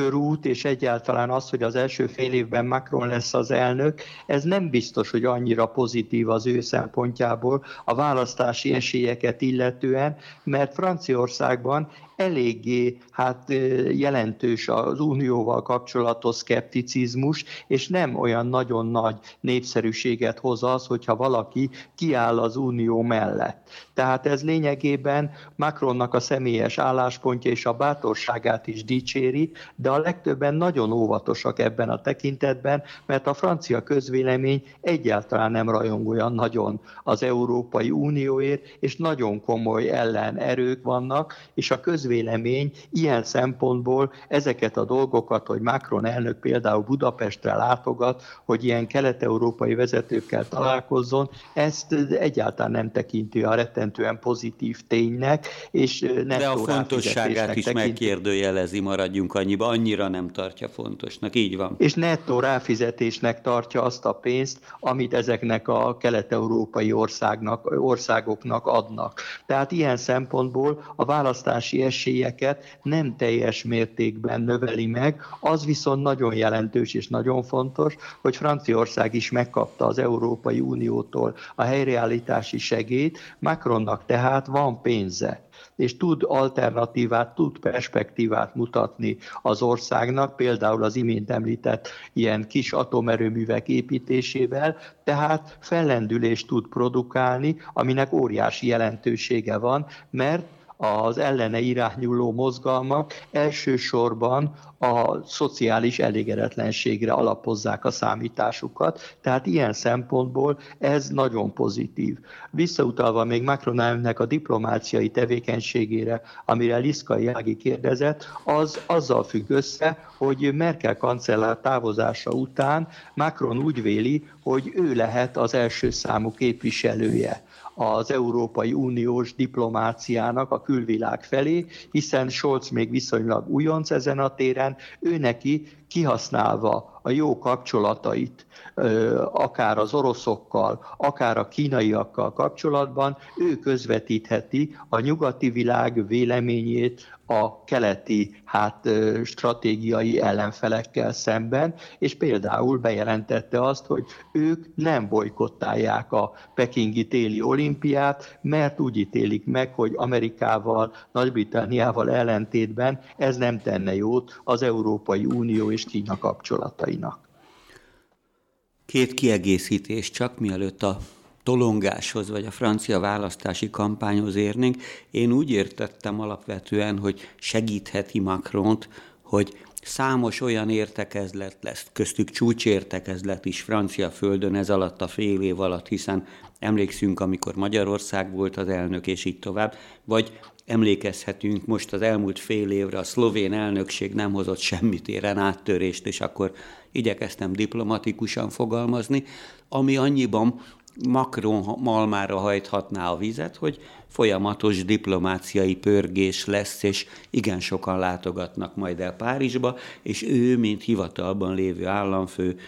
körút, és egyáltalán az, hogy az első fél évben Macron lesz az elnök, ez nem biztos, hogy annyira pozitív az ő szempontjából a választási esélyeket illetően, mert Franciaországban eléggé hát jelentős az unióval kapcsolatos szkepticizmus, és nem olyan nagyon nagy népszerűséget hoz az, hogyha valaki kiáll az unió mellett. Tehát ez lényegében Macronnak a személyes álláspontja és a bátorságát is dicséri, de a legtöbben nagyon óvatosak ebben a tekintetben, mert a francia közvélemény egyáltalán nem rajong olyan nagyon az Európai Unióért, és nagyon komoly ellenerők vannak, és a közvélemény ilyen szempontból ezeket a dolgokat, hogy Macron elnök például Budapestre látogat, hogy ilyen kelet-európai vezetőkkel találkozzon, ezt egyáltalán nem tekinti a rettentően pozitív ténynek, és nem De a fontosságát is tekinti. megkérdőjelezi, maradjunk annyiba, annyira nem tartja fontosnak, így van. És nettó ráfizetésnek tartja azt a pénzt, amit ezeknek a kelet-európai országnak, országoknak adnak. Tehát ilyen szempontból a választási esélyeket nem teljes mértékben növeli meg, az viszont nagyon jelentős és nagyon fontos, hogy Franciaország is megkapta az Európai Uniótól a helyreállítási segélyt, Macronnak tehát van pénze és tud alternatívát, tud perspektívát mutatni az országnak, például az imént említett ilyen kis atomerőművek építésével, tehát fellendülést tud produkálni, aminek óriási jelentősége van, mert az ellene irányuló mozgalmak elsősorban a szociális elégedetlenségre alapozzák a számításukat, tehát ilyen szempontból ez nagyon pozitív. Visszautalva még Macron a diplomáciai tevékenységére, amire Liszkai Ági kérdezett, az azzal függ össze, hogy Merkel kancellár távozása után Macron úgy véli, hogy ő lehet az első számú képviselője az Európai Uniós diplomáciának a külvilág felé, hiszen Scholz még viszonylag újonc ezen a téren, ő neki kihasználva a jó kapcsolatait, akár az oroszokkal, akár a kínaiakkal kapcsolatban, ő közvetítheti a nyugati világ véleményét a keleti hát, stratégiai ellenfelekkel szemben, és például bejelentette azt, hogy ők nem bolykottálják a pekingi téli olimpiát, mert úgy ítélik meg, hogy Amerikával, Nagy-Britanniával ellentétben ez nem tenne jót az Európai Unió és Kína kapcsolatainak. Két kiegészítés csak, mielőtt a tolongáshoz, vagy a francia választási kampányhoz érnénk. Én úgy értettem alapvetően, hogy segítheti Macront, hogy számos olyan értekezlet lesz, köztük csúcsértekezlet is francia földön ez alatt a fél év alatt, hiszen emlékszünk, amikor Magyarország volt az elnök, és így tovább, vagy emlékezhetünk most az elmúlt fél évre, a szlovén elnökség nem hozott semmit éren áttörést, és akkor igyekeztem diplomatikusan fogalmazni, ami annyiban Macron malmára hajthatná a vizet, hogy folyamatos diplomáciai pörgés lesz, és igen sokan látogatnak majd el Párizsba, és ő, mint hivatalban lévő államfő,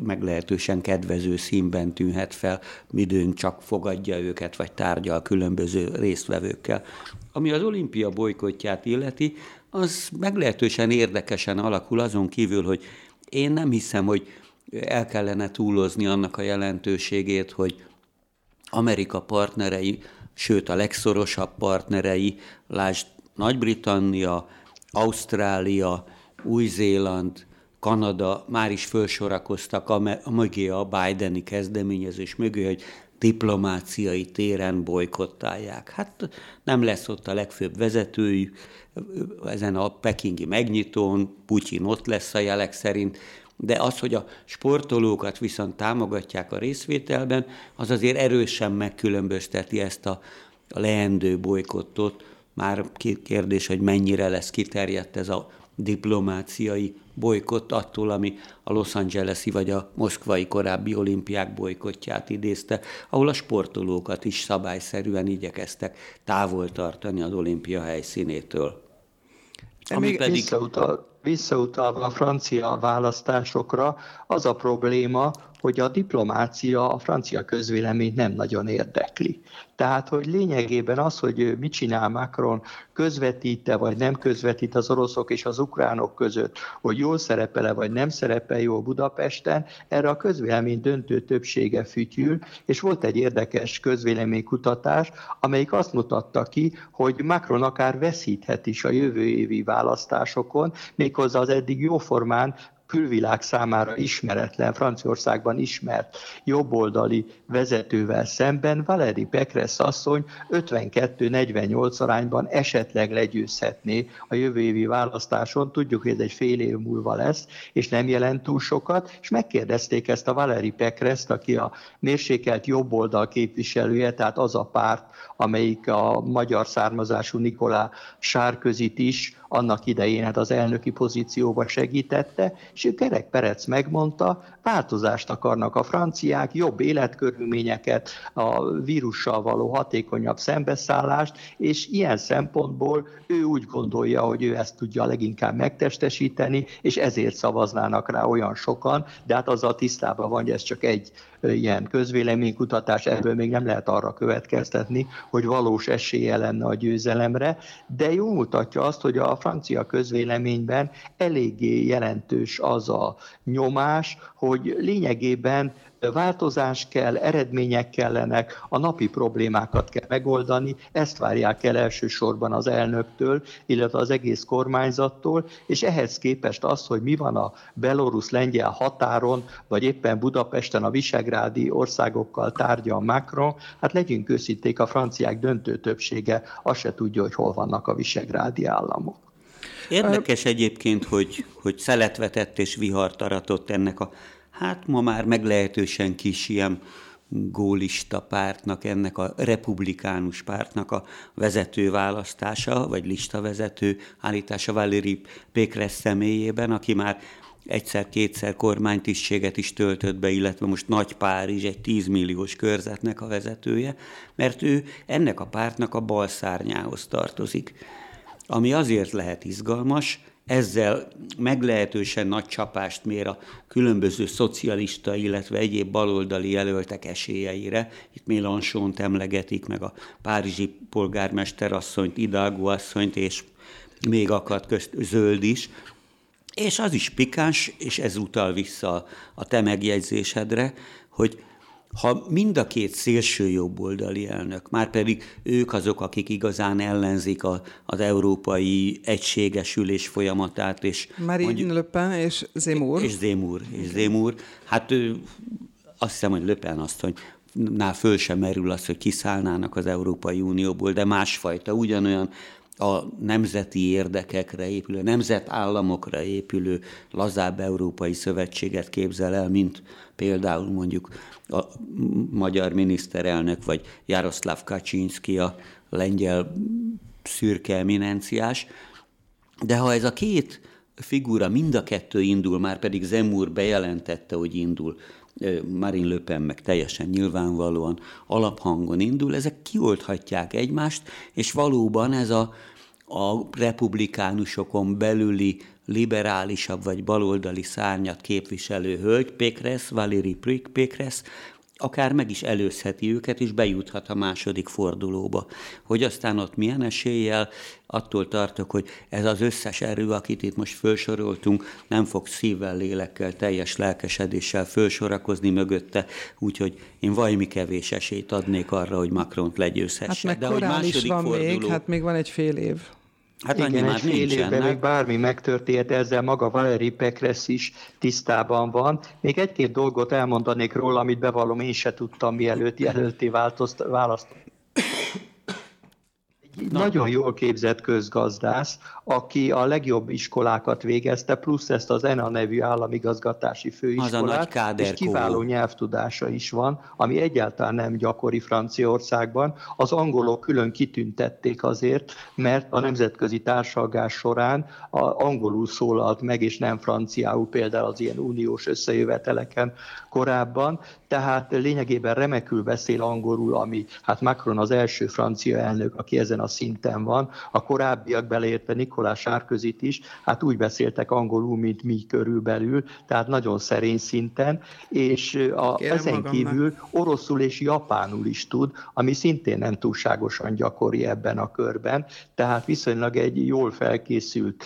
meglehetősen kedvező színben tűnhet fel, midőn csak fogadja őket, vagy tárgyal különböző résztvevőkkel. Ami az olimpia bolykotját illeti, az meglehetősen érdekesen alakul azon kívül, hogy én nem hiszem, hogy el kellene túlozni annak a jelentőségét, hogy Amerika partnerei, sőt a legszorosabb partnerei, lásd Nagy-Britannia, Ausztrália, Új-Zéland, Kanada már is felsorakoztak a mögé a Bideni kezdeményezés mögé, hogy diplomáciai téren bolykottálják. Hát nem lesz ott a legfőbb vezetőjük, ezen a pekingi megnyitón, Putyin ott lesz a jelek szerint, de az, hogy a sportolókat viszont támogatják a részvételben, az azért erősen megkülönbözteti ezt a, a leendő bolykottot. Már kérdés, hogy mennyire lesz kiterjedt ez a diplomáciai bolykott attól, ami a Los Angeles-i vagy a moszkvai korábbi olimpiák bolykottját idézte, ahol a sportolókat is szabályszerűen igyekeztek távol tartani az olimpia helyszínétől. Ami még pedig... visszautal, visszautalva a francia választásokra, az a probléma, hogy a diplomácia a francia közvéleményt nem nagyon érdekli. Tehát, hogy lényegében az, hogy mit csinál Macron, közvetít-e vagy nem közvetít az oroszok és az ukránok között, hogy jól szerepele vagy nem szerepel jól Budapesten, erre a közvélemény döntő többsége fütyül, és volt egy érdekes közvéleménykutatás, amelyik azt mutatta ki, hogy Macron akár veszíthet is a jövő évi választásokon, méghozzá az eddig jóformán külvilág számára ismeretlen, Franciaországban ismert jobboldali vezetővel szemben Valéry Pécresse asszony 52-48 arányban esetleg legyőzhetné a jövő évi választáson. Tudjuk, hogy ez egy fél év múlva lesz, és nem jelent túl sokat, és megkérdezték ezt a Valéry Pécresse-t, aki a mérsékelt jobboldal képviselője, tehát az a párt, amelyik a magyar származású Nikolá Sárközit is annak idején hát az elnöki pozícióba segítette, és Kerek Perec megmondta, változást akarnak a franciák, jobb életkörülményeket, a vírussal való hatékonyabb szembeszállást, és ilyen szempontból ő úgy gondolja, hogy ő ezt tudja leginkább megtestesíteni, és ezért szavaznának rá olyan sokan, de hát azzal tisztában van, hogy ez csak egy ilyen közvéleménykutatás, ebből még nem lehet arra következtetni, hogy valós esélye lenne a győzelemre, de jól mutatja azt, hogy a francia közvéleményben eléggé jelentős az a nyomás, hogy lényegében változás kell, eredmények kellenek, a napi problémákat kell megoldani, ezt várják el elsősorban az elnöktől, illetve az egész kormányzattól, és ehhez képest az, hogy mi van a belorusz-lengyel határon, vagy éppen Budapesten a visegrádi országokkal tárgyal Macron, hát legyünk őszinték, a franciák döntő többsége azt se tudja, hogy hol vannak a visegrádi államok. Érdekes egyébként, hogy, hogy szeletvetett és vihart aratott ennek a hát ma már meglehetősen kis ilyen gólista pártnak, ennek a republikánus pártnak a vezető választása, vagy listavezető állítása Valéry Pékres személyében, aki már egyszer-kétszer kormánytisztséget is töltött be, illetve most Nagy Párizs egy 10 milliós körzetnek a vezetője, mert ő ennek a pártnak a bal szárnyához tartozik. Ami azért lehet izgalmas, ezzel meglehetősen nagy csapást mér a különböző szocialista, illetve egyéb baloldali jelöltek esélyeire. Itt Mélenchont emlegetik, meg a párizsi polgármester asszonyt, Hidalgo asszonyt, és még akad közt zöld is. És az is pikáns, és ez utal vissza a te megjegyzésedre, hogy ha mind a két szélső jobboldali elnök, már pedig ők azok, akik igazán ellenzik a, az európai egységesülés folyamatát, és Marine mondjuk, Le Pen és Zemmour. És Zemmour, és Zemmour. Hát ő, azt hiszem, hogy Le Pen azt, hogy nál föl sem merül az, hogy kiszállnának az Európai Unióból, de másfajta, ugyanolyan a nemzeti érdekekre épülő, nemzetállamokra épülő lazább európai szövetséget képzel el, mint például mondjuk a magyar miniszterelnök, vagy Jaroszláv Kaczynski, a lengyel szürke eminenciás. De ha ez a két figura mind a kettő indul, már pedig Zemúr bejelentette, hogy indul, Marine Le Pen meg teljesen nyilvánvalóan alaphangon indul, ezek kioldhatják egymást, és valóban ez a, a republikánusokon belüli liberálisabb vagy baloldali szárnyat képviselő hölgy, Pékres, Valérie Pékres, akár meg is előzheti őket, és bejuthat a második fordulóba. Hogy aztán ott milyen eséllyel, attól tartok, hogy ez az összes erő, akit itt most felsoroltunk, nem fog szívvel, lélekkel, teljes lelkesedéssel felsorakozni mögötte, úgyhogy én valami kevés esélyt adnék arra, hogy Macron-t legyőzhesse. Hát meg De hogy második is van forduló... még, hát még van egy fél év. Hát Igen, egy fél évben még bármi megtörtént, ezzel maga Valeri Pekres is tisztában van. Még egy-két dolgot elmondanék róla, amit bevallom, én se tudtam, mielőtt jelölté választ. Nagyon jól képzett közgazdász, aki a legjobb iskolákat végezte, plusz ezt az ENA nevű államigazgatási főiskolát, és kiváló nyelvtudása is van, ami egyáltalán nem gyakori Franciaországban. Az angolok külön kitüntették azért, mert a nemzetközi társadalás során a angolul szólalt meg, és nem franciául, például az ilyen uniós összejöveteleken korábban, tehát lényegében remekül beszél angolul, ami hát Macron az első francia elnök, aki ezen a szinten van, a korábbiak beleértve Nikolás Sárközit is, hát úgy beszéltek angolul, mint mi körülbelül, tehát nagyon szerény szinten, és a, ezen magamnak. kívül oroszul és japánul is tud, ami szintén nem túlságosan gyakori ebben a körben, tehát viszonylag egy jól felkészült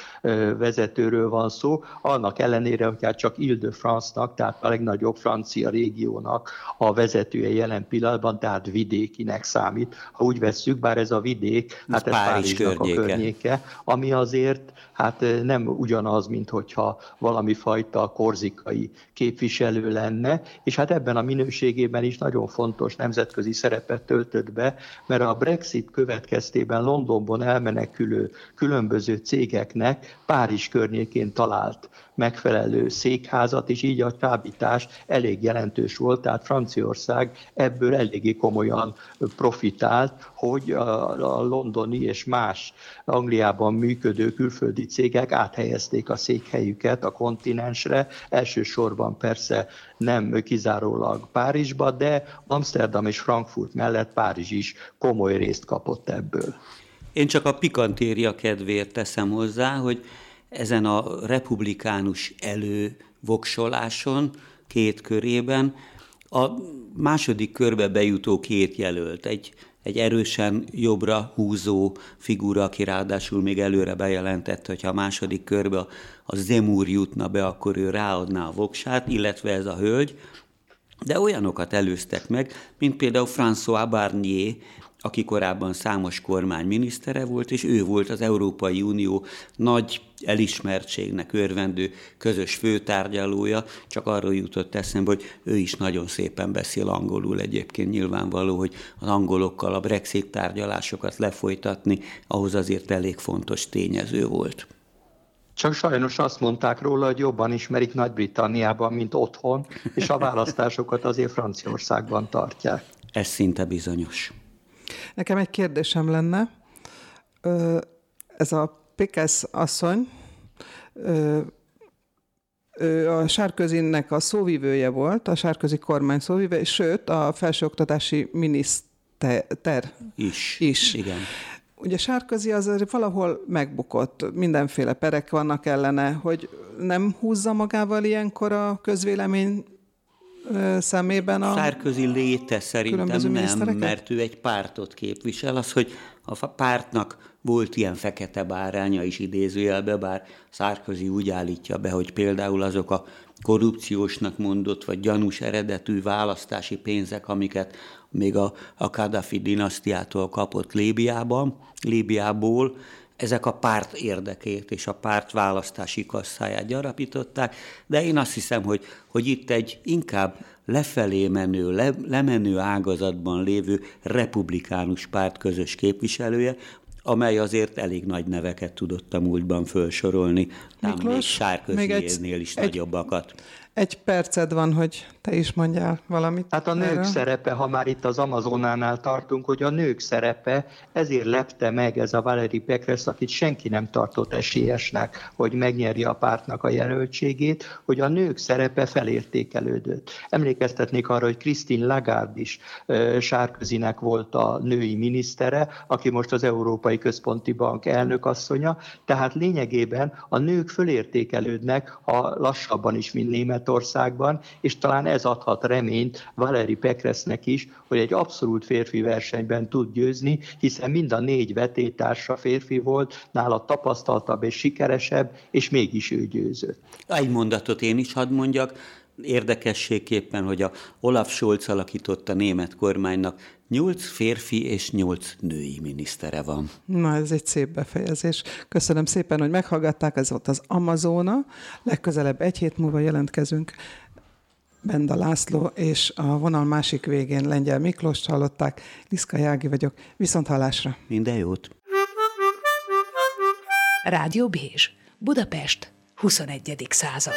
vezetőről van szó, annak ellenére, hogy hát csak Ile-de-France-nak, tehát a legnagyobb francia régiónak a vezetője jelen pillanatban, tehát vidékinek számít. Ha úgy vesszük, bár ez a vidék, hát ez Párizs környéke. a környéke, ami azért hát nem ugyanaz, mint hogyha valami fajta korzikai képviselő lenne, és hát ebben a minőségében is nagyon fontos nemzetközi szerepet töltött be, mert a Brexit következtében Londonban elmenekülő különböző cégeknek Párizs környékén talált megfelelő székházat, és így a csábítás elég jelentős volt, tehát Franciaország ebből eléggé komolyan profitált, hogy a londoni és más Angliában működő külföldi cégek áthelyezték a székhelyüket a kontinensre, elsősorban persze nem kizárólag Párizsba, de Amsterdam és Frankfurt mellett Párizs is komoly részt kapott ebből. Én csak a pikantéria kedvéért teszem hozzá, hogy ezen a republikánus elővoksoláson két körében a második körbe bejutó két jelölt, egy, egy erősen jobbra húzó figura, aki ráadásul még előre bejelentette, hogy ha a második körbe a Zemúr jutna be, akkor ő ráadná a voksát, illetve ez a hölgy, de olyanokat előztek meg, mint például François Barnier, aki korábban számos kormány minisztere volt, és ő volt az Európai Unió nagy elismertségnek örvendő közös főtárgyalója, csak arról jutott eszembe, hogy ő is nagyon szépen beszél angolul egyébként nyilvánvaló, hogy az angolokkal a Brexit tárgyalásokat lefolytatni, ahhoz azért elég fontos tényező volt. Csak sajnos azt mondták róla, hogy jobban ismerik Nagy-Britanniában, mint otthon, és a választásokat azért Franciaországban tartják. Ez szinte bizonyos. Nekem egy kérdésem lenne. Ez a Pékesz asszony, a Sárközinnek a szóvivője volt, a Sárközi kormány szóvivője, sőt, a felsőoktatási miniszter is. is. Igen. Ugye Sárközi azért valahol megbukott, mindenféle perek vannak ellene, hogy nem húzza magával ilyenkor a közvélemény szemében a Sárközi léte szerintem nem, mert ő egy pártot képvisel. Az, hogy a pártnak volt ilyen fekete báránya is idézőjelbe, bár Sárközi úgy állítja be, hogy például azok a korrupciósnak mondott, vagy gyanús eredetű választási pénzek, amiket még a, a Kadhafi dinasztiától kapott Líbiában, Líbiából, ezek a párt érdekét és a párt választási kasszáját gyarapították, de én azt hiszem, hogy, hogy itt egy inkább lefelé menő, le, lemenő ágazatban lévő republikánus párt közös képviselője, amely azért elég nagy neveket tudott a múltban felsorolni, Miklós, még Sárköziénél is egy, nagyobbakat. Egy perced van, hogy te is mondjál valamit. Hát a nők erről. szerepe, ha már itt az Amazonánál tartunk, hogy a nők szerepe, ezért lepte meg ez a Valeri Pekres, akit senki nem tartott esélyesnek, hogy megnyerje a pártnak a jelöltségét, hogy a nők szerepe felértékelődött. Emlékeztetnék arra, hogy Christine Lagarde is Sárközinek volt a női minisztere, aki most az Európai Központi Bank elnökasszonya, tehát lényegében a nők fölértékelődnek, ha lassabban is, mint Németországban, és talán ez adhat reményt Valeri Pekresnek is, hogy egy abszolút férfi versenyben tud győzni, hiszen mind a négy vetétársa férfi volt, nála tapasztaltabb és sikeresebb, és mégis ő győzött. Egy mondatot én is hadd mondjak, érdekességképpen, hogy a Olaf Scholz alakította német kormánynak nyolc férfi és nyolc női minisztere van. Na, ez egy szép befejezés. Köszönöm szépen, hogy meghallgatták, ez volt az Amazona. Legközelebb egy hét múlva jelentkezünk. Benda László, és a vonal másik végén Lengyel Miklós hallották. Liszka Jági vagyok. Viszont hallásra. Minden jót. Rádió Bézs. Budapest. 21. század.